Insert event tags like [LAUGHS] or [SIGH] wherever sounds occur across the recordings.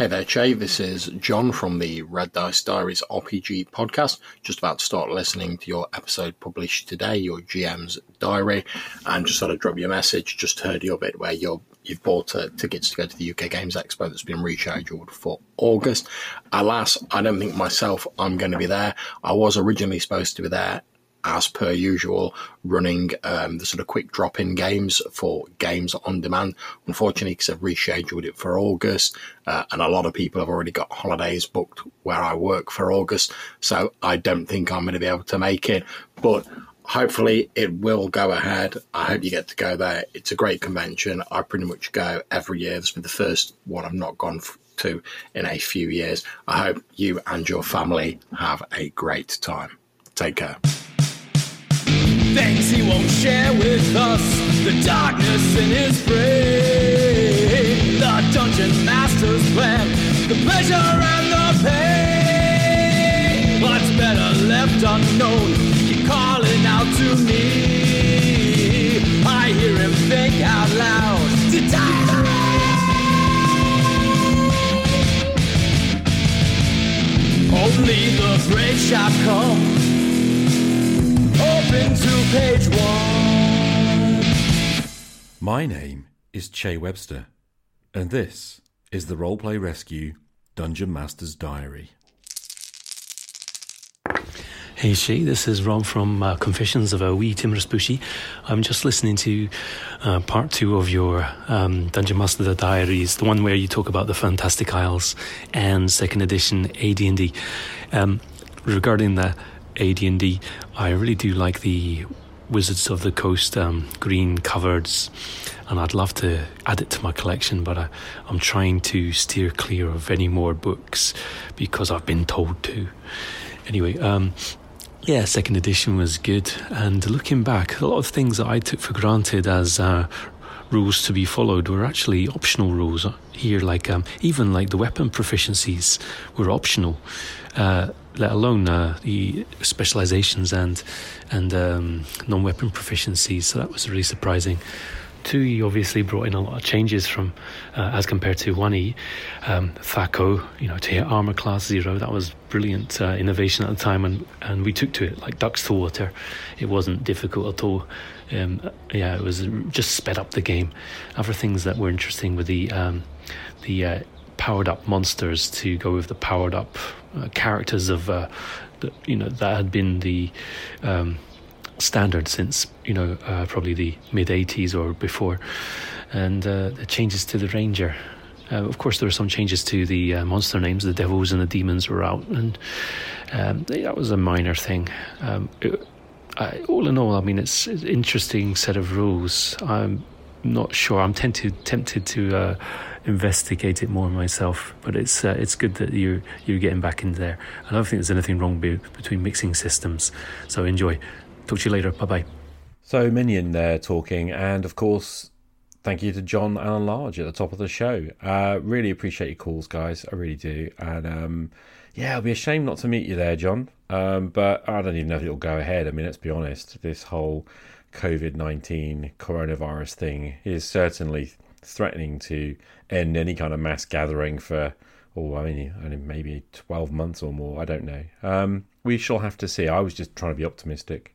Hey there, Che. This is John from the Red Dice Diaries RPG podcast. Just about to start listening to your episode published today, your GM's diary, and just sort of drop you a message. Just heard your bit where you're you've bought uh, tickets to go to the UK Games Expo that's been rescheduled for August. Alas, I don't think myself I'm going to be there. I was originally supposed to be there as per usual, running um, the sort of quick drop in games for games on demand. Unfortunately, because I've rescheduled it for August, uh, and a lot of people have already got holidays booked where I work for August, so I don't think I'm going to be able to make it. But hopefully, it will go ahead. I hope you get to go there. It's a great convention. I pretty much go every year. This has been the first one I've not gone to in a few years. I hope you and your family have a great time. Take care things he won't share with us. The darkness in his brain, the dungeon master's plan, the pleasure and the pain. What's better left unknown? Keep calling out to me. I hear him think out loud. Die. Only the brave shall come open to page one. My name is Che Webster, and this is the Roleplay Rescue Dungeon Master's Diary. Hey Shay, this is Rob from uh, Confessions of a Wee Timorous Bushy. I'm just listening to uh, part two of your um, Dungeon Master the Diaries, the one where you talk about the Fantastic Isles and second edition AD&D. Um, regarding the AD&D. I really do like the Wizards of the Coast um, green covers, and I'd love to add it to my collection, but I, am trying to steer clear of any more books because I've been told to. Anyway, um, yeah, second edition was good, and looking back, a lot of things that I took for granted as uh, rules to be followed were actually optional rules here. Like um, even like the weapon proficiencies were optional. Uh, let alone uh, the specializations and and um, non-weapon proficiencies. So that was really surprising. Two E obviously brought in a lot of changes from uh, as compared to one E. Um, THAC0, you know, to hit armor class zero, that was brilliant uh, innovation at the time, and, and we took to it like ducks to water. It wasn't difficult at all. Um, yeah, it was just sped up the game. Other things that were interesting were the um, the uh, powered up monsters to go with the powered up uh, characters of uh, the, you know that had been the um, standard since you know uh, probably the mid 80s or before. And uh, the changes to the ranger. Uh, of course there were some changes to the uh, monster names. The devils and the demons were out and um, that was a minor thing. Um, it, I, all in all I mean it's, an interesting set of rules I'm not sure I'm tempted tempted to investigate it more myself. But it's uh, it's good that you're you're getting back in there. I don't think there's anything wrong be, between mixing systems. So enjoy. Talk to you later. Bye bye. So Menion there talking, and of course, thank you to John Allen Large at the top of the show. Uh, really appreciate your calls, guys. I really do. And um, yeah, it'll be a shame not to meet you there, John. Um, but I don't even know if it'll go ahead. I mean, let's be honest. This whole COVID nineteen coronavirus thing is certainly threatening to end any kind of mass gathering for, oh, I mean, maybe 12 months or more. I don't know. Um, we shall have to see. I was just trying to be optimistic.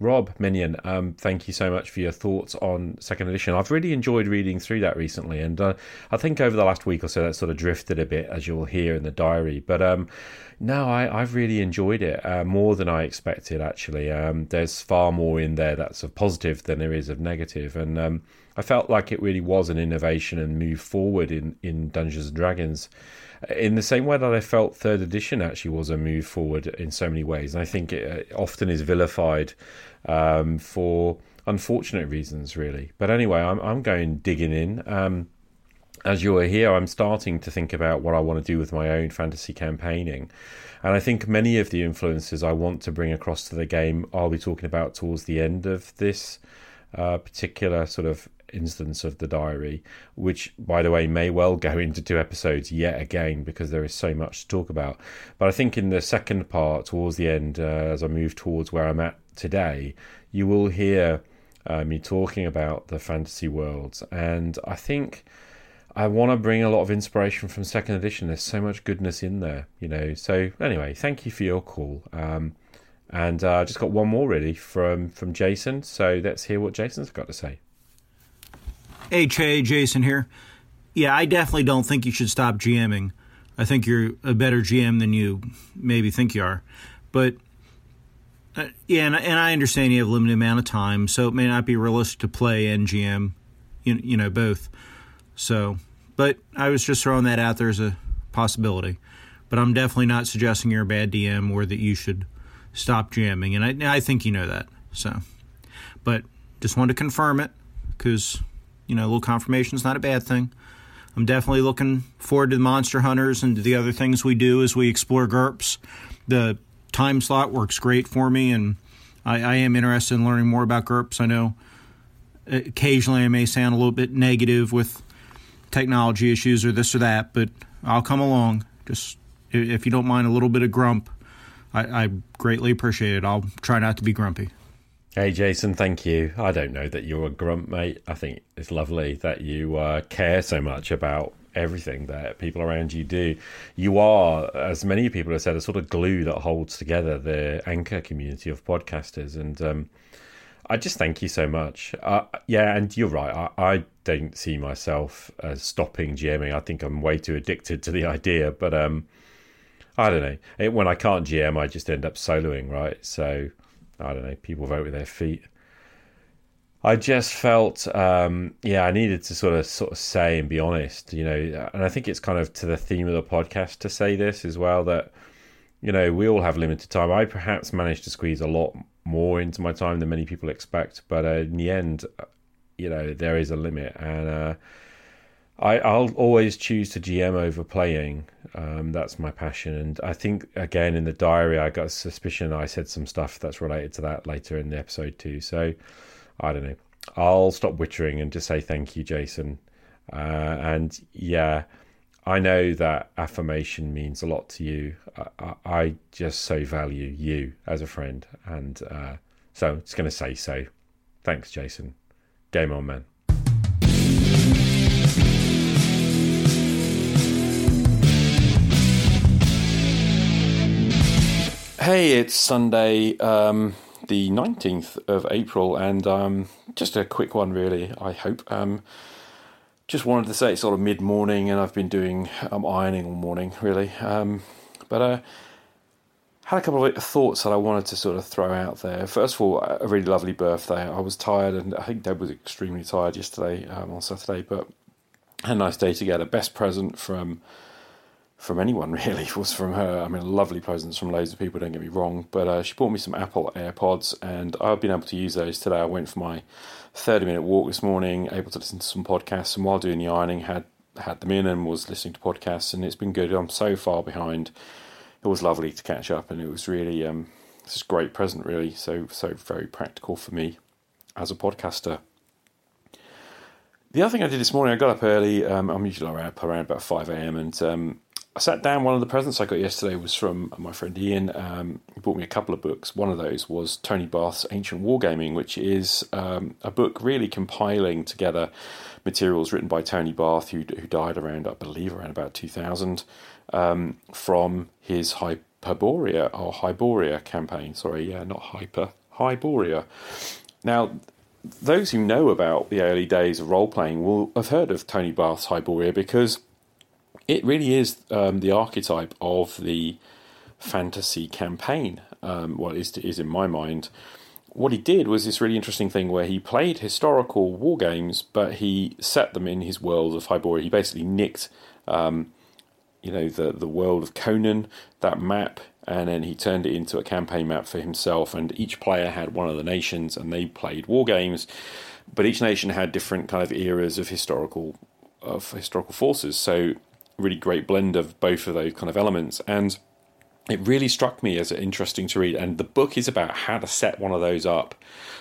Rob Menion, um, thank you so much for your thoughts on second edition. I've really enjoyed reading through that recently, and uh, I think over the last week or so that sort of drifted a bit, as you'll hear in the diary. But um, no, I, have really enjoyed it uh, more than I expected. Actually, um, there's far more in there that's of positive than there is of negative, and um, I felt like it really was an innovation and move forward in, in Dungeons and Dragons. In the same way that I felt third edition actually was a move forward in so many ways. And I think it uh, often is vilified um, for unfortunate reasons, really. But anyway, I'm, I'm going digging in. Um, as you're here, I'm starting to think about what I want to do with my own fantasy campaigning. And I think many of the influences I want to bring across to the game, I'll be talking about towards the end of this uh, particular sort of instance of the diary, which, by the way, may well go into two episodes yet again because there is so much to talk about. But I think in the second part, towards the end, uh, as I move towards where I'm at today, you will hear uh, me talking about the fantasy worlds. And I think I want to bring a lot of inspiration from second edition. There's so much goodness in there, you know. So anyway, thank you for your call. Um, and I uh, just got one more really from from Jason. So let's hear what Jason's got to say. Hey, Jason here. Yeah, I definitely don't think you should stop GMing. I think you're a better GM than you maybe think you are. But uh, yeah, and, and I understand you have a limited amount of time, so it may not be realistic to play and GM, you, you know, both. So, but I was just throwing that out there as a possibility. But I'm definitely not suggesting you're a bad DM or that you should stop jamming, and I, I think you know that. So, but just wanted to confirm it because you know, a little confirmation is not a bad thing. I'm definitely looking forward to the Monster Hunters and to the other things we do as we explore GURPS. The time slot works great for me, and I, I am interested in learning more about GURPS. I know occasionally I may sound a little bit negative with technology issues or this or that, but I'll come along. Just if you don't mind a little bit of grump, I, I greatly appreciate it. I'll try not to be grumpy. Hey, Jason, thank you. I don't know that you're a grump, mate. I think it's lovely that you uh, care so much about everything that people around you do. You are, as many people have said, a sort of glue that holds together the anchor community of podcasters. And um, I just thank you so much. Uh, yeah, and you're right. I, I, don't see myself as stopping GMing. I think I'm way too addicted to the idea. But um, I don't know. It, when I can't GM, I just end up soloing, right? So I don't know, people vote with their feet. I just felt, um, yeah, I needed to sort of sort of say and be honest, you know, and I think it's kind of to the theme of the podcast to say this as well that, you know, we all have limited time. I perhaps managed to squeeze a lot more into my time than many people expect, but uh, in the end, you know, there is a limit, and uh, I, I'll always choose to GM over playing. Um, that's my passion, and I think again in the diary, I got a suspicion I said some stuff that's related to that later in the episode too. So I don't know. I'll stop wittering and just say thank you, Jason. Uh, and yeah, I know that affirmation means a lot to you. I, I just so value you as a friend, and uh, so it's going to say so. Thanks, Jason. Game on, man. Hey, it's Sunday, um, the 19th of April, and um, just a quick one, really, I hope. Um, just wanted to say it's sort of mid morning, and I've been doing um, ironing all morning, really. Um, but I uh, had a couple of thoughts that I wanted to sort of throw out there. First of all, a really lovely birthday. I was tired, and I think Deb was extremely tired yesterday um, on Saturday, but a nice day together. Best present from from anyone [LAUGHS] really was from her. I mean, lovely presents from loads of people. Don't get me wrong, but uh, she bought me some Apple AirPods, and I've been able to use those today. I went for my thirty-minute walk this morning, able to listen to some podcasts, and while doing the ironing, had had them in and was listening to podcasts, and it's been good. I'm so far behind. It was lovely to catch up, and it was really um, it's a great present, really. So so very practical for me as a podcaster. The other thing I did this morning, I got up early. Um, I'm usually up around about five a.m. and um, I sat down. One of the presents I got yesterday was from my friend Ian. Um, he bought me a couple of books. One of those was Tony Bath's Ancient Wargaming, which is um, a book really compiling together materials written by Tony Bath, who, who died around, I believe, around about 2000, um, from his Hyperborea or Hyboria campaign. Sorry, yeah, not Hyper, Hyboria. Now, those who know about the early days of role playing will have heard of Tony Bath's Hyboria because it really is um, the archetype of the fantasy campaign. Um, well, is is in my mind. What he did was this really interesting thing where he played historical war games, but he set them in his world of Hyboria. He basically nicked, um, you know, the the world of Conan, that map, and then he turned it into a campaign map for himself. And each player had one of the nations, and they played war games. But each nation had different kind of eras of historical of historical forces. So really great blend of both of those kind of elements. And it really struck me as interesting to read. And the book is about how to set one of those up.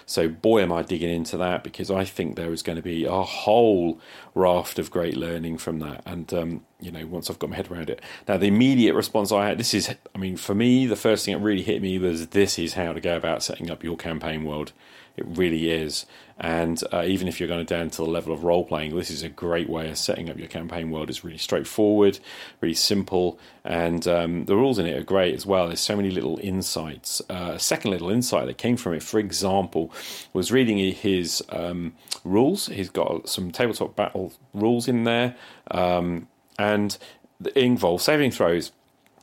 So, boy, am I digging into that because I think there is going to be a whole raft of great learning from that. And um, you know, once I've got my head around it. Now, the immediate response I had, this is, I mean, for me, the first thing that really hit me was this is how to go about setting up your campaign world. It really is. And uh, even if you're going down to the level of role playing, this is a great way of setting up your campaign world. It's really straightforward, really simple, and um, the rules in it are great as well. There's so many little insights. Uh, a second little insight that came from it, for example, was reading his um, rules. He's got some tabletop battle rules in there, um, and it involves saving throws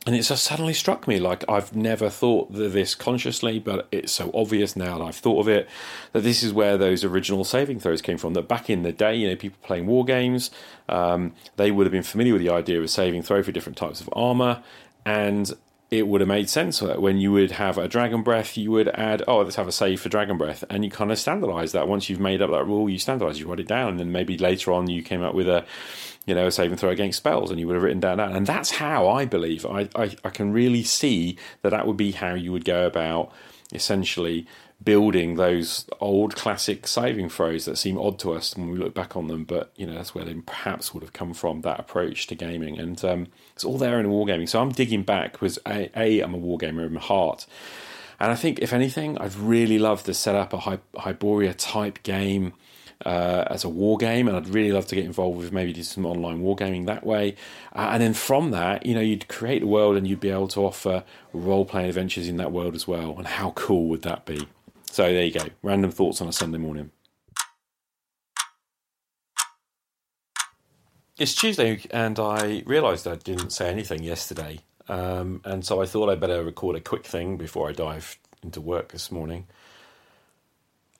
and it just suddenly struck me like I've never thought of this consciously, but it's so obvious now that I've thought of it that this is where those original saving throws came from. That back in the day, you know, people playing war games, um, they would have been familiar with the idea of saving throw for different types of armor, and it would have made sense that when you would have a dragon breath, you would add, oh, let's have a save for dragon breath, and you kind of standardize that. Once you've made up that rule, you standardize, you write it down, and then maybe later on you came up with a you know, a saving throw against spells, and you would have written down that. And that's how I believe I, I, I can really see that that would be how you would go about essentially building those old classic saving throws that seem odd to us when we look back on them. But you know, that's where they perhaps would have come from that approach to gaming, and um, it's all there in wargaming. So I'm digging back because a, a I'm a wargamer in my heart. And I think, if anything, I'd really love to set up a Hyboria type game uh, as a war game, and I'd really love to get involved with maybe do some online wargaming that way. Uh, and then from that, you know, you'd create a world and you'd be able to offer role playing adventures in that world as well. And how cool would that be? So there you go. Random thoughts on a Sunday morning. It's Tuesday, and I realised I didn't say anything yesterday. Um, and so I thought I'd better record a quick thing before I dive into work this morning.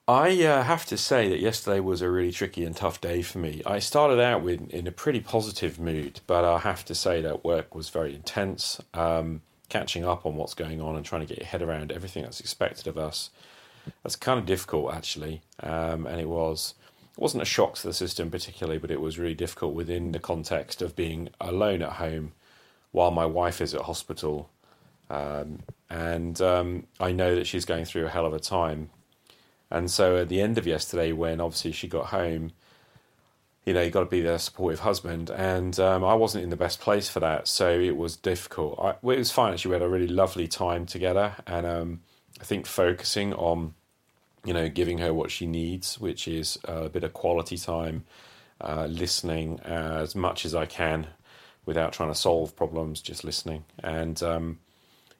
I uh, have to say that yesterday was a really tricky and tough day for me. I started out with in a pretty positive mood, but I have to say that work was very intense. Um, catching up on what's going on and trying to get your head around everything that's expected of us. That's kind of difficult, actually, um, and it was. It wasn't a shock to the system particularly, but it was really difficult within the context of being alone at home while my wife is at hospital. Um, and um, I know that she's going through a hell of a time and so at the end of yesterday, when obviously she got home, you know, you got to be the supportive husband, and um, I wasn't in the best place for that, so it was difficult. I, well, it was fine actually. We had a really lovely time together, and um, I think focusing on, you know, giving her what she needs, which is a bit of quality time, uh, listening as much as I can, without trying to solve problems, just listening, and um,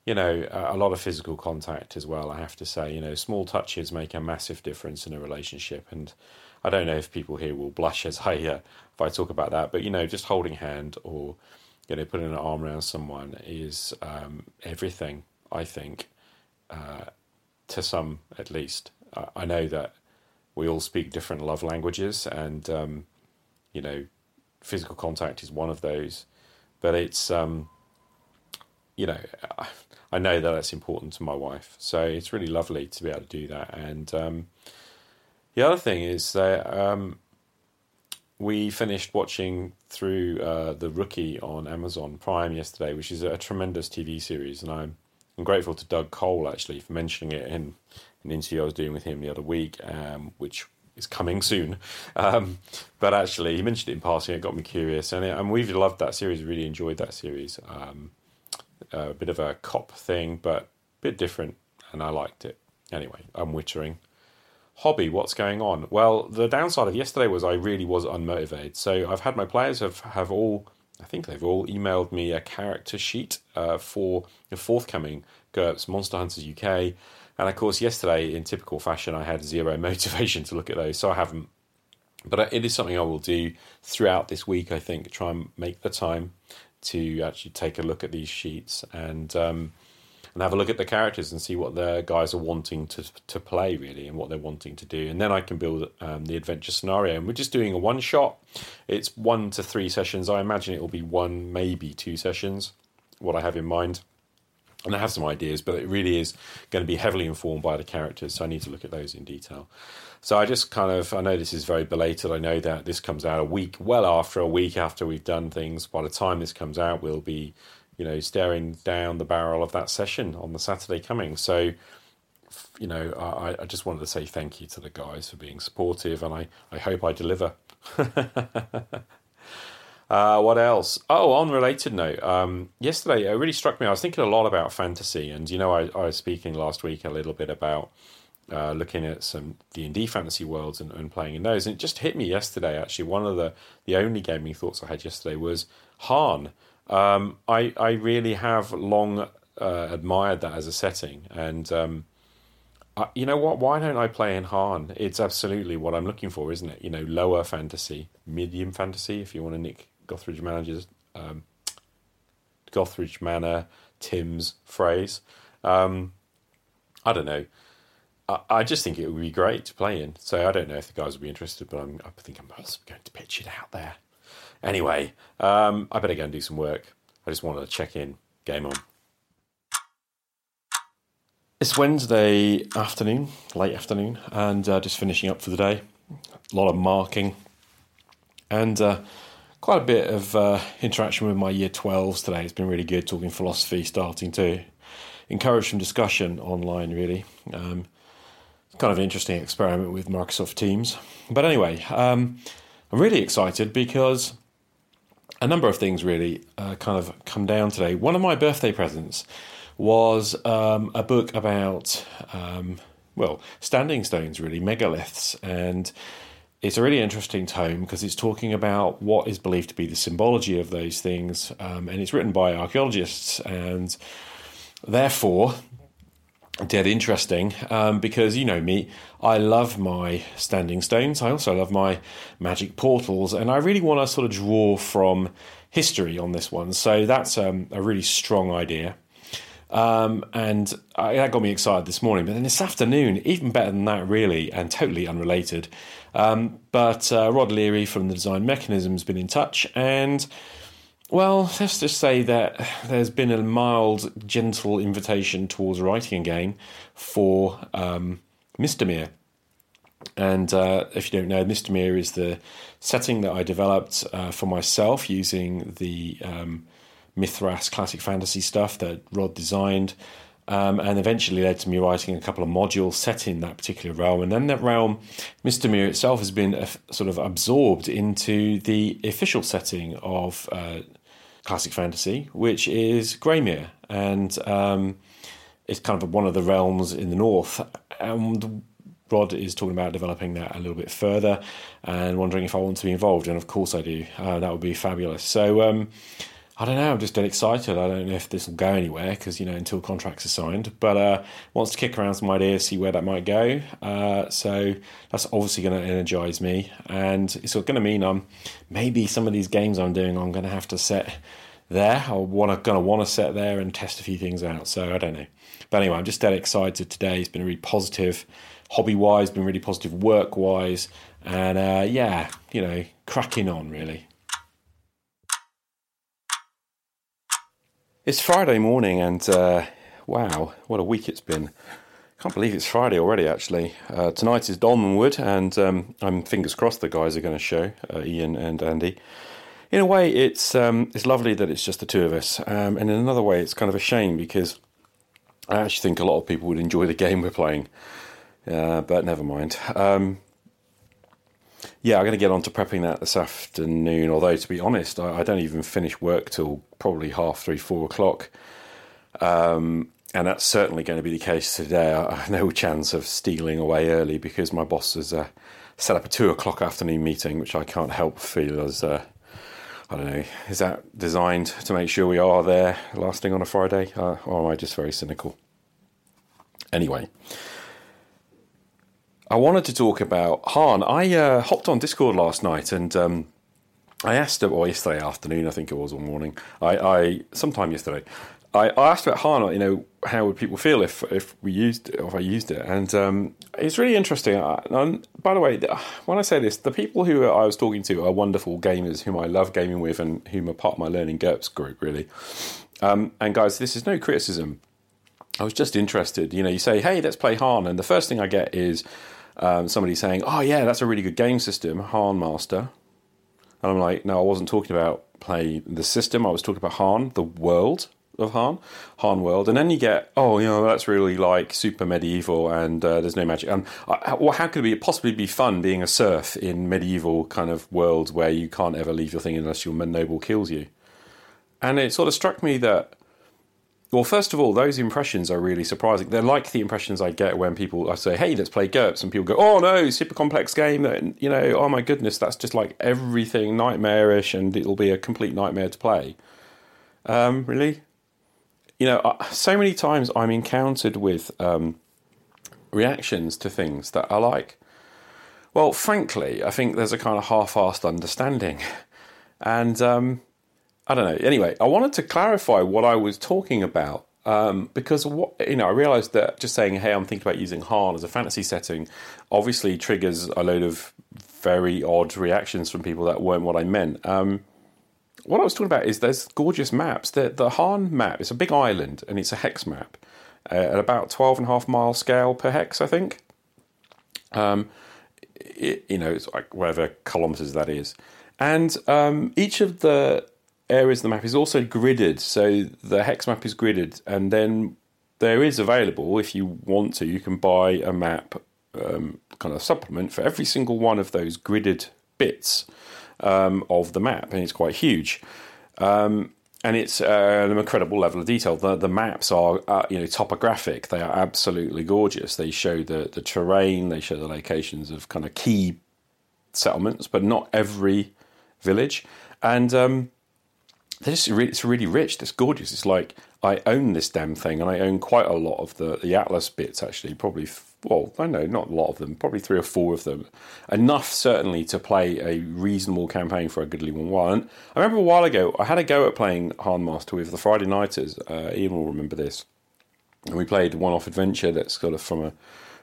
you know, a lot of physical contact as well. I have to say, you know, small touches make a massive difference in a relationship, and I don't know if people here will blush as [LAUGHS] I uh, if I talk about that, but you know, just holding hand or you know, putting an arm around someone is um, everything. I think, uh, to some at least. I know that we all speak different love languages, and um, you know, physical contact is one of those. But it's um, you know, I know that that's important to my wife. So it's really lovely to be able to do that. And um, the other thing is that um, we finished watching through uh, The Rookie on Amazon Prime yesterday, which is a tremendous TV series. And I'm, I'm grateful to Doug Cole actually for mentioning it in an interview I was doing with him the other week, um, which is coming soon. [LAUGHS] Um, but actually, he mentioned it in passing. It got me curious, and, it, and we've loved that series. Really enjoyed that series. Um, a bit of a cop thing, but a bit different, and I liked it. Anyway, I'm wittering. Hobby, what's going on? Well, the downside of yesterday was I really was unmotivated. So I've had my players have, have all, I think they've all emailed me a character sheet uh, for the forthcoming GURPS Monster Hunters UK. And of course, yesterday, in typical fashion, I had zero [LAUGHS] motivation to look at those, so I haven't. But it is something I will do throughout this week, I think, try and make the time to actually take a look at these sheets and um, and have a look at the characters and see what the guys are wanting to to play really and what they're wanting to do, and then I can build um, the adventure scenario. And we're just doing a one shot. It's one to three sessions. I imagine it will be one, maybe two sessions. What I have in mind. And I have some ideas, but it really is going to be heavily informed by the characters, so I need to look at those in detail. So I just kind of, I know this is very belated. I know that this comes out a week, well after a week after we've done things. By the time this comes out, we'll be, you know, staring down the barrel of that session on the Saturday coming. So, you know, I, I just wanted to say thank you to the guys for being supportive, and I, I hope I deliver. [LAUGHS] Uh, what else? Oh, on related note, um, yesterday it really struck me. I was thinking a lot about fantasy, and you know, I, I was speaking last week a little bit about uh, looking at some D and D fantasy worlds and, and, playing in those. And it just hit me yesterday. Actually, one of the the only gaming thoughts I had yesterday was Harn. Um, I I really have long uh, admired that as a setting, and um, I, you know what? Why don't I play in Harn? It's absolutely what I'm looking for, isn't it? You know, lower fantasy, medium fantasy, if you want to nick Gothridge Manor's um, Gothridge Manor Tim's phrase. Um, I don't know. I, I, just think it would be great to play in. So I don't know if the guys would be interested, but I'm, I think I'm going to pitch it out there. Anyway, um, I better go and do some work. I just wanted to check in. Game on. It's Wednesday afternoon, late afternoon, and uh, just finishing up for the day. A lot of marking, and uh, quite a bit of uh, interaction with my year 12s today. It's been really good talking philosophy, starting to encourage some discussion online, really. Um, kind of an interesting experiment with Microsoft Teams. But anyway, um, I'm really excited because a number of things really uh, kind of come down today. One of my birthday presents was um, a book about, um, well, standing stones, really, megaliths. And it's a really interesting tome because it's talking about what is believed to be the symbology of those things, um, and it's written by archaeologists, and therefore dead interesting um, because you know me, I love my standing stones. I also love my magic portals, and I really want to sort of draw from history on this one. So that's um, a really strong idea. Um, and I, that got me excited this morning. But then this afternoon, even better than that, really, and totally unrelated. Um, but uh, Rod Leary from the Design Mechanism has been in touch, and well, let's just say that there's been a mild, gentle invitation towards writing a game for um, Mystermere. And uh, if you don't know, Mystermere is the setting that I developed uh, for myself using the um, Mythras classic fantasy stuff that Rod designed, um, and eventually led to me writing a couple of modules set in that particular realm. And then that realm, Mystermere itself, has been uh, sort of absorbed into the official setting of uh, classic fantasy, which is Greymere, and um, it's kind of one of the realms in the north. And Rod is talking about developing that a little bit further, and wondering if I want to be involved. And of course, I do. Uh, that would be fabulous. So. Um, I don't know. I'm just dead excited. I don't know if this will go anywhere because you know until contracts are signed. But uh, wants to kick around some ideas, see where that might go. Uh, so that's obviously going to energize me, and it's going to mean I'm maybe some of these games I'm doing I'm going to have to set there. I want to going to want to set there and test a few things out. So I don't know. But anyway, I'm just dead excited today. It's been really positive, hobby wise, been really positive work wise, and uh, yeah, you know, cracking on really. It's Friday morning, and uh, wow, what a week it's been. Can't believe it's Friday already, actually. Uh, tonight is Dolmenwood, and um, I'm fingers crossed the guys are going to show, uh, Ian and Andy. In a way, it's um, it's lovely that it's just the two of us, um, and in another way, it's kind of a shame because I actually think a lot of people would enjoy the [LAUGHS] game we're playing. Uh, but never mind. Yeah, I'm going to get on to prepping that this afternoon. Although, to be honest, I, I don't even finish work till probably half three, four o'clock. Um, and that's certainly going to be the case today. I have no chance of stealing away early because my boss has uh, set up a two o'clock afternoon meeting, which I can't help feel as uh, I don't know. Is that designed to make sure we are there last thing on a Friday, uh, or am I just very cynical? Anyway, I wanted to talk about Harn. I uh, hopped on Discord last night and um, I asked, or yesterday afternoon, I think it was, or morning. I, I sometime yesterday, I, I, asked about Harn. You know, how would people feel if if we used it, or if I used it? And um, it's really interesting. And by the way, when I say this, the people who I was talking to are wonderful gamers whom I love gaming with and whom are part of my Learning GURPS group, really. Um, and guys, this is no criticism. I was just interested. You know, you say, "Hey, let's play Harn," and the first thing I get is um, somebody saying, "Oh yeah, that's a really good game system, Harn Master," and I'm like, "No, I wasn't talking about play the system. I was talking about Harn, the world, of Harn, Harn world, and then you get oh you know that's really like super medieval and uh, there's no magic. And uh, well, how could it possibly be fun being a serf in medieval kind of world where you can't ever leave your thing unless your noble kills you? And it sort of struck me that well, first of all, those impressions are really surprising. They're like the impressions I get when people I say, "Hey, let's play GURPS," and people go, "Oh no, super complex game." You know, oh my goodness, that's just like everything nightmarish, and it'll be a complete nightmare to play. Um, really, you know, uh, so many times I'm encountered with um, reactions to things that are like, well, frankly, I think there's a kind of half-assed understanding, [LAUGHS] and um, I don't know. Anyway, I wanted to clarify what I was talking about um, because what you know, I realised that just saying, "Hey, I'm thinking about using Harn as a fantasy setting," obviously triggers a load of very odd reactions from people that weren't what I meant. Um, what I was talking about is there's gorgeous maps. The the Harn map is a big island and it's a hex map uh, at about 12 and a half mile scale per hex, I think. Um, it, you know, it's like whatever kilometers that is, and um, each of the areas of the map is also gridded. So the hex map is gridded, and then there is available if you want to. You can buy a map um, kind of supplement for every single one of those gridded bits um, of the map, and it's quite huge. Um, and it's uh, an incredible level of detail. The, the maps are, uh, you know, topographic. They are absolutely gorgeous. They show the, the terrain. They show the locations of kind of key settlements, but not every village. And um, it's really rich. It's gorgeous. It's like I own this damn thing, and I own quite a lot of the the Atlas bits. Actually, probably well, I know not a lot of them, probably three or four of them. Enough certainly to play a reasonable campaign for a goodly one while. I remember a while ago I had a go at playing Harn Master with the Friday Nighters. Uh, Ian will remember this, and we played one off adventure that's sort of from a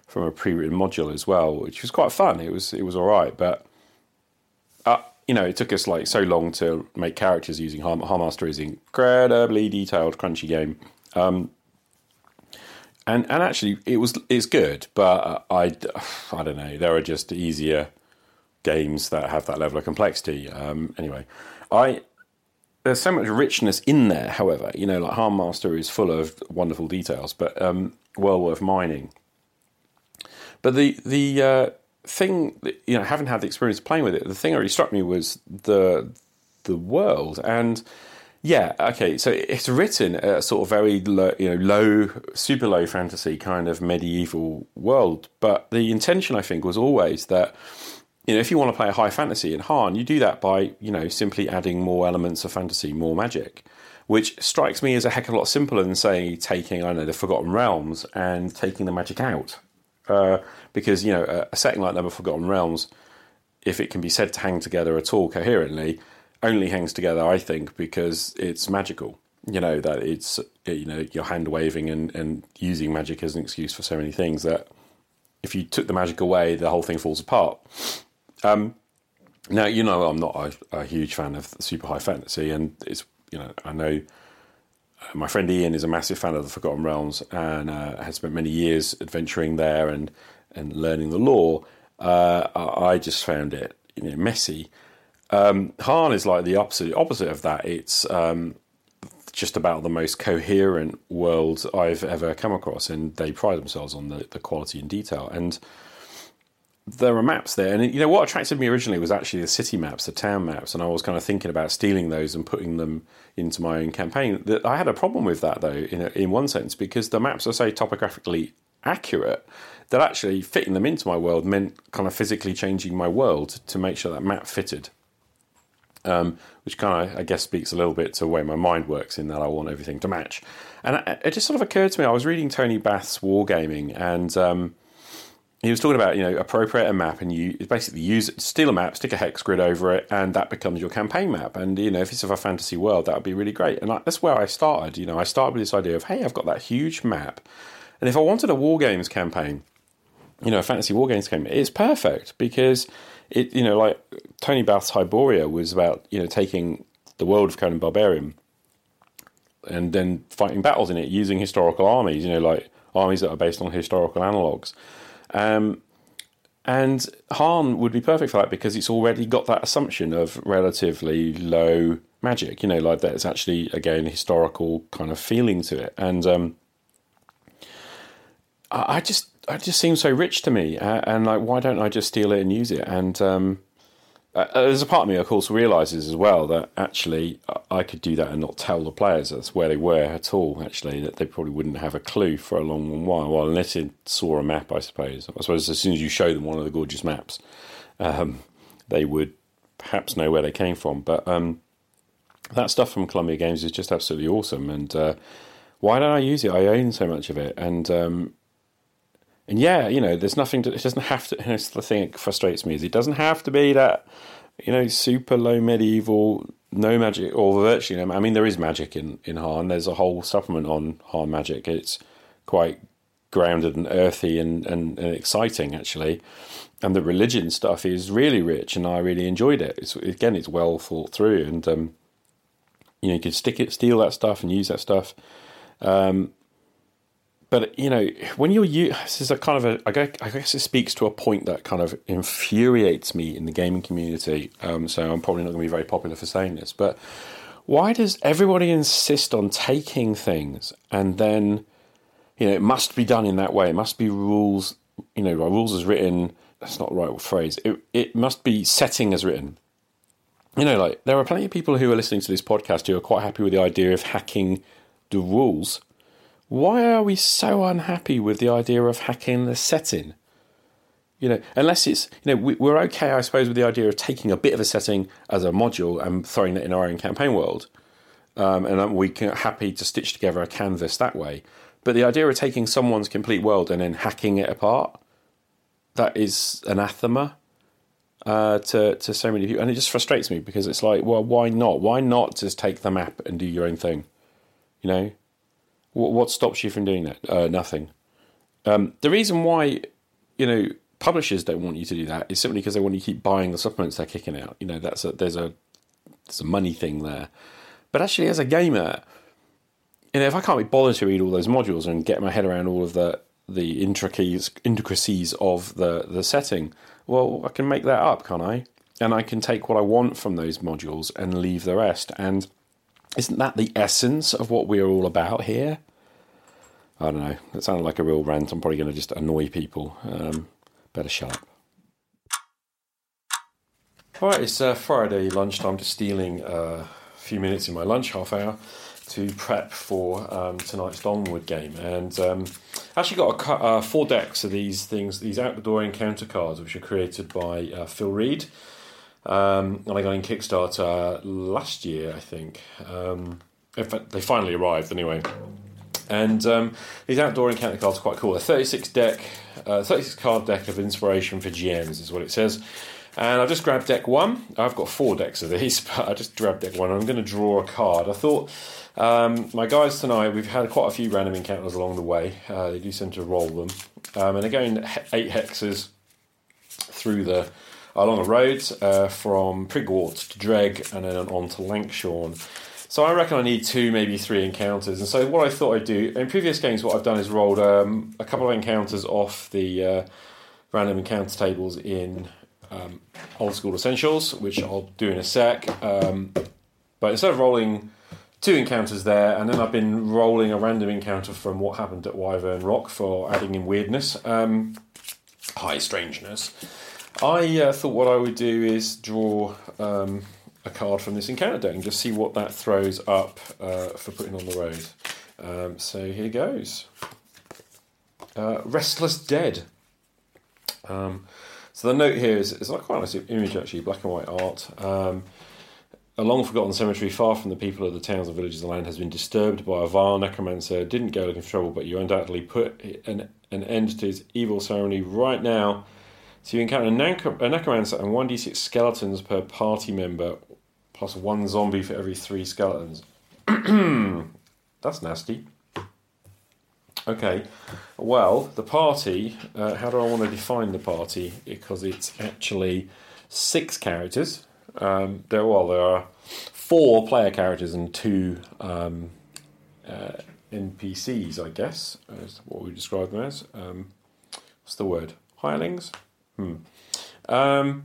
from a pre-written module as well, which was quite fun. It was it was all right, but. Uh, you know, it took us like so long to make characters using Harn, Master is incredibly detailed, crunchy game. Um, and and actually, it was it's good, but I I don't know. There are just easier games that have that level of complexity. Um, anyway, I there's so much richness in there. However, you know, like Harn Master is full of wonderful details, but um, well worth mining. But the the uh, thing, you know, having had the experience playing with it, the thing that really struck me was the the world and yeah, okay. So it's written a sort of very low, you know, low, super low fantasy kind of medieval world. But the intention, I think, was always that you know, if you want to play a high fantasy in Harn, you do that by you know simply adding more elements of fantasy, more magic, which strikes me as a heck of a lot simpler than say taking I don't know the Forgotten Realms and taking the magic out. Uh, because you know a setting like Never Forgotten Realms, if it can be said to hang together at all coherently, only hangs together, I think, because it's magical. You know that it's you know you're hand waving and, and using magic as an excuse for so many things that if you took the magic away, the whole thing falls apart. Um, now you know I'm not a, a, huge fan of super high fantasy, and it's you know I know uh, my friend Ian is a massive fan of the Forgotten Realms and uh, has spent many years adventuring there and and learning the lore, uh, I just found it you know, messy. Um, Harn is like the opposite opposite of that. It's um, just about the most coherent world I've ever come across, and they pride themselves on the, the quality and detail. And there are maps there, and you know what attracted me originally was actually the city maps, the town maps, and I was kind of thinking about stealing those and putting them into my own campaign. I had a problem with that though, in a, in one sense, because the maps are so topographically accurate that actually fitting them into my world meant kind of physically changing my world to make sure that map fitted. Um, which kind of, I guess, speaks a little bit to the way my mind works in that I want everything to match. And it just sort of occurred to me, I was reading Tony Bath's Wargaming, and um, he was talking about, you know, appropriate a map and you basically use steal a map, stick a hex grid over it, and that becomes your campaign map. And, you know, if it's of a fantasy world, that would be really great. And that's where I started. You know, I started with this idea of, hey, I've got that huge map. And if I wanted a War Games campaign, you know, a fantasy war games game, it's perfect because it, you know, like Tony Bath's Hyboria was about, you know, taking the world of Conan Barbarian and then fighting battles in it using historical armies, you know, like armies that are based on historical analogues. Um, and Harn would be perfect for that because it's already got that assumption of relatively low magic. You know, like there's actually again historical kind of feeling to it, and um, I, I just it just seems so rich to me, uh, and like why don't I just steal it and use it? And um, uh, there's a part of me, of course, realizes as well that actually I could do that and not tell the players that's where they were at all. Actually, that they probably wouldn't have a clue for a long, long while. Well, unless they saw a map, I suppose. I suppose as soon as you show them one of the gorgeous maps, um, they would perhaps know where they came from. But um, that stuff from Columbia Games is just absolutely awesome. And uh, why don't I use it? I own so much of it, and um, and yeah, you know, there's nothing to. It doesn't have to. [LAUGHS] The thing that frustrates me is it doesn't have to be that, you know, super low medieval, no magic or virtually no. I mean, there is magic in in Harn. There's a whole supplement on Harn magic. It's quite grounded and earthy and, and, and exciting actually. And the religion stuff is really rich, and I really enjoyed it. It's, again, it's well thought through, and um, you know, you could stick it, steal that stuff, and use that stuff. Um, but you know, when you're you, this is a kind of a. I guess it speaks to a point that kind of infuriates me in the gaming community. Um, so I'm probably not going to be very popular for saying this, but why does everybody insist on taking things and then, you know, it must be done in that way? It must be rules. You know, rules as written. That's not the right phrase. It it must be setting as written. You know, like there are plenty of people who are listening to this podcast who are quite happy with the idea of hacking the rules why are we so unhappy with the idea of hacking the setting? You know, unless it's you know we, are okay, I suppose, with the idea of taking a bit of a setting as a module and throwing it in our own campaign world, um, and we can happy to stitch together a canvas that way. But the idea of taking someone's complete world and then hacking it apart, that is anathema uh, to to so many people, and it just frustrates me because it's like, well, why not? Why not just take the map and do your own thing? You know, what, stops you from doing that? Uh, nothing. Um, the reason why, you know, publishers don't want you to do that is simply because they want you to keep buying the supplements they're kicking out. You know, that's a, there's a there's a money thing there. But actually, as a gamer, you know, if I can't be bothered to read all those modules and get my head around all of the the intricacies intricacies of the the setting, well, I can make that up, can't I? And I can take what I want from those modules and leave the rest. And isn't that the essence of what we're all about here? I don't know. That sounded like a real rant. I'm probably going to just annoy people. Um, better shut up. All right, it's uh, Friday lunchtime. Just stealing uh, a few minutes in my lunch, half hour, to prep for um, tonight's Longwood game. And um, actually got a, uh, four decks of these things, these out-the-door encounter cards, which are created by uh, Phil Reed. Um, and I got in Kickstarter last year, I think. Um, in fact, they finally arrived anyway. And um, these outdoor encounter cards are quite cool. A 36 deck, uh, 36 card deck of inspiration for GMs is what it says. And I've just grabbed deck one. I've got four decks of these, [LAUGHS] but I just grabbed deck one. I'm going to draw a card. I thought um, my guys tonight, we've had quite a few random encounters along the way. Uh, they do seem to roll them. Um, and they're going eight hexes through the along a road uh, from Prigwort to Dreg and then on to Lankshorn. So I reckon I need two, maybe three encounters. And so what I thought I'd do in previous games, what I've done is rolled um, a couple of encounters off the uh, random encounter tables in um, Old School Essentials, which I'll do in a sec. Um, but instead of rolling two encounters there, and then I've been rolling a random encounter from what happened at Wyvern Rock for adding in weirdness, um, high strangeness. I uh, thought what I would do is draw um, a card from this encounter deck and just see what that throws up uh, for putting on the road. Um, so here goes. Uh, Restless Dead. Um, so the note here is it's like quite a nice image actually, black and white art. Um, a long forgotten cemetery far from the people of the towns and villages of the land has been disturbed by a vile necromancer. Didn't go looking for trouble, but you undoubtedly put an, an end to his evil ceremony right now so you encounter a, necromancer and 1d6 skeletons per party member, plus one zombie for every three skeletons. [CLEARS THROAT] That's nasty. Okay, well, the party, uh, how do I want to define the party? Because it's actually six characters. Um, there, well, there are four player characters and two um, uh, NPCs, I guess, is what we describe them as. Um, what's the word? Hirelings? Hmm. Um,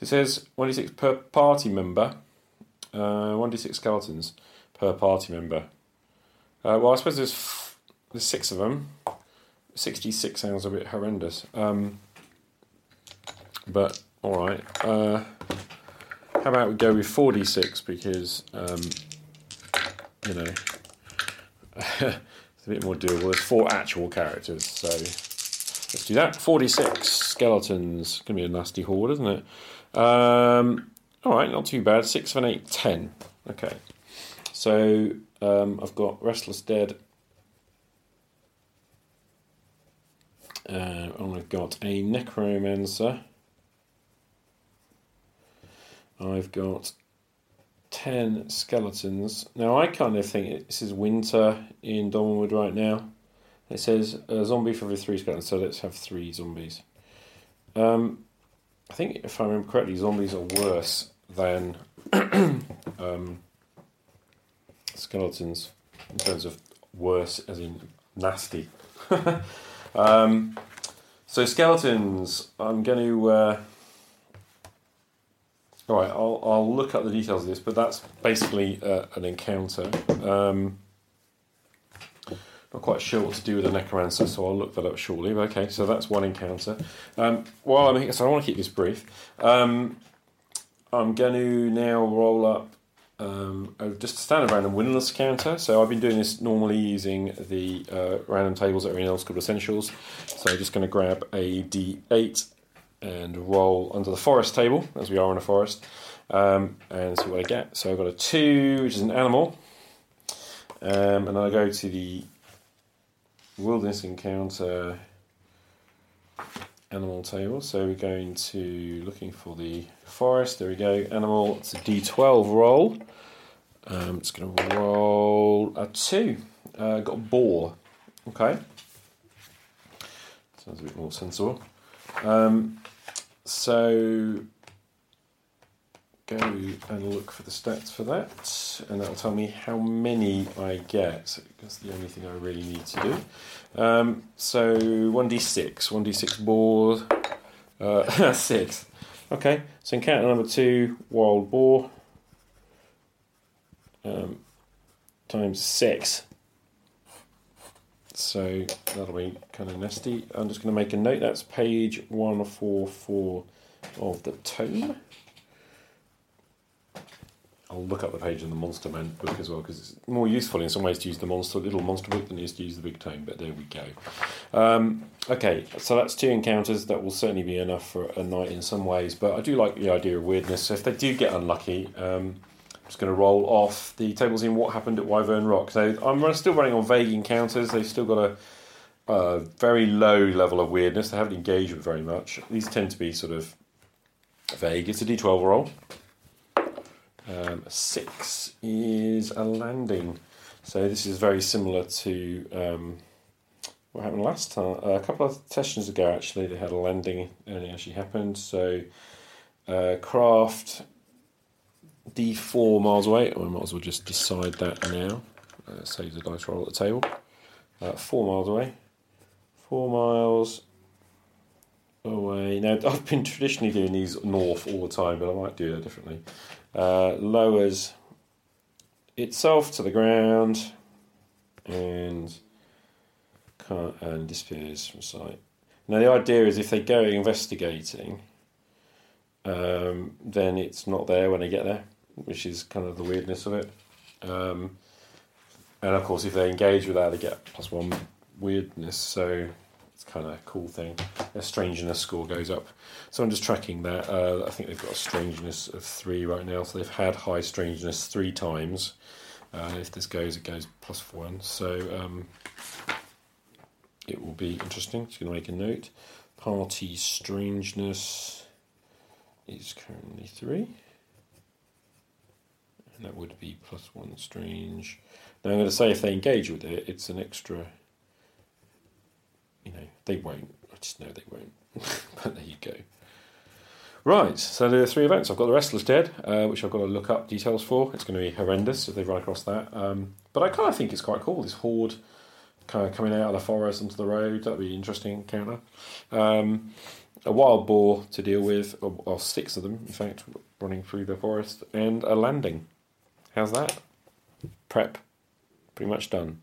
so it says 1d6 per party member. Uh, Uh, one d six skeletons per party member. Uh, well, I suppose there's f- there's six of them. Sixty six sounds a bit horrendous. Um, but all right. Uh, how about we go with four d six because um, you know [LAUGHS] it's a bit more doable. There's four actual characters, so let's do that. Four d six skeletons. Gonna be a nasty horde, isn't it? Um, all right, not too bad. Six, seven, eight, ten. Okay. So um, I've got Restless Dead. Uh, I've got a Necromancer. I've got 10 skeletons. Now, I kind of think this is winter in Dolmenwood right now. It says a zombie for every three skeletons, so let's have three zombies. Um, I think, if I remember correctly, zombies are worse than [CLEARS THROAT] um, skeletons in terms of worse, as in nasty. [LAUGHS] um, so skeletons, I'm going to. Uh, all right, I'll, I'll look up the details of this, but that's basically uh, an encounter. Um, not quite sure what to do with a necromancer, so I'll look that up shortly. But okay, so that's one encounter. Um, well, I mean, so I want to keep this brief. Um, I'm going to now roll up um, just a standard random wilderness encounter. So I've been doing this normally using the uh, random tables that are in School Essentials. So I'm just going to grab a D8 and roll under the forest table, as we are in a forest, um, and see what I get. So I've got a 2, which is an animal. Um, and I go to the wilderness encounter animal table. So we're going to looking for the forest. There we go. Animal. It's a D12 roll. Um, it's going to roll a two. Uh, got a boar. Okay. Sounds a bit more sensible. Um, so go and look for the stats for that, and that'll tell me how many I get. That's the only thing I really need to do. Um, so 1d6, 1d6 boar, uh, [LAUGHS] 6. Okay, so encounter number 2, wild boar, um, times 6. So that'll be kind of nasty. I'm just going to make a note. That's page 144 of the tome. I'll look up the page in the Monster Man book as well because it's more useful in some ways to use the monster little monster book than it is to use the big tome. But there we go. Um, okay, so that's two encounters. That will certainly be enough for a night in some ways. But I do like the idea of weirdness. So if they do get unlucky, um, I'm just going to roll off the tables in what happened at Wyvern Rock. So I'm still running on vague encounters. They've still got a, a very low level of weirdness. They haven't engaged with very much. These tend to be sort of vague. It's a D12 roll. Um, six is a landing. So this is very similar to um, what happened last time. Uh, a couple of sessions ago, actually, they had a landing and it actually happened. So uh, craft D4 miles away. I might as well just decide that now. Uh, save the dice roll at the table. Uh, four miles away. Four miles away. Now, I've been traditionally doing these north all the time, but I might do that differently. Uh, lowers itself to the ground and and disappears from sight. Now, the idea is if they go investigating, um, then it's not there when they get there, which is kind of the weirdness of it. Um, and of course, if they engage with that, they get plus one weirdness. So kind of cool thing. Their strangeness score goes up. So I'm just tracking that. Uh, I think they've got a strangeness of three right now. So they've had high strangeness three times. Uh, if this goes, it goes plus one. So um, it will be interesting. Just going to make a note. Party strangeness is currently three. And that would be plus one strange. Now I'm going to say if they engage with it, it's an extra. You know, they won't. I just know they won't. [LAUGHS] but there you go. Right, so there are three events. I've got the Restless Dead, uh, which I've got to look up details for. It's going to be horrendous if they run across that. Um, but I kind of think it's quite cool. This horde kind of coming out of the forest onto the road. That'd be an interesting encounter. Um, a wild boar to deal with, or, or six of them, in fact, running through the forest, and a landing. How's that? Prep. Pretty much done.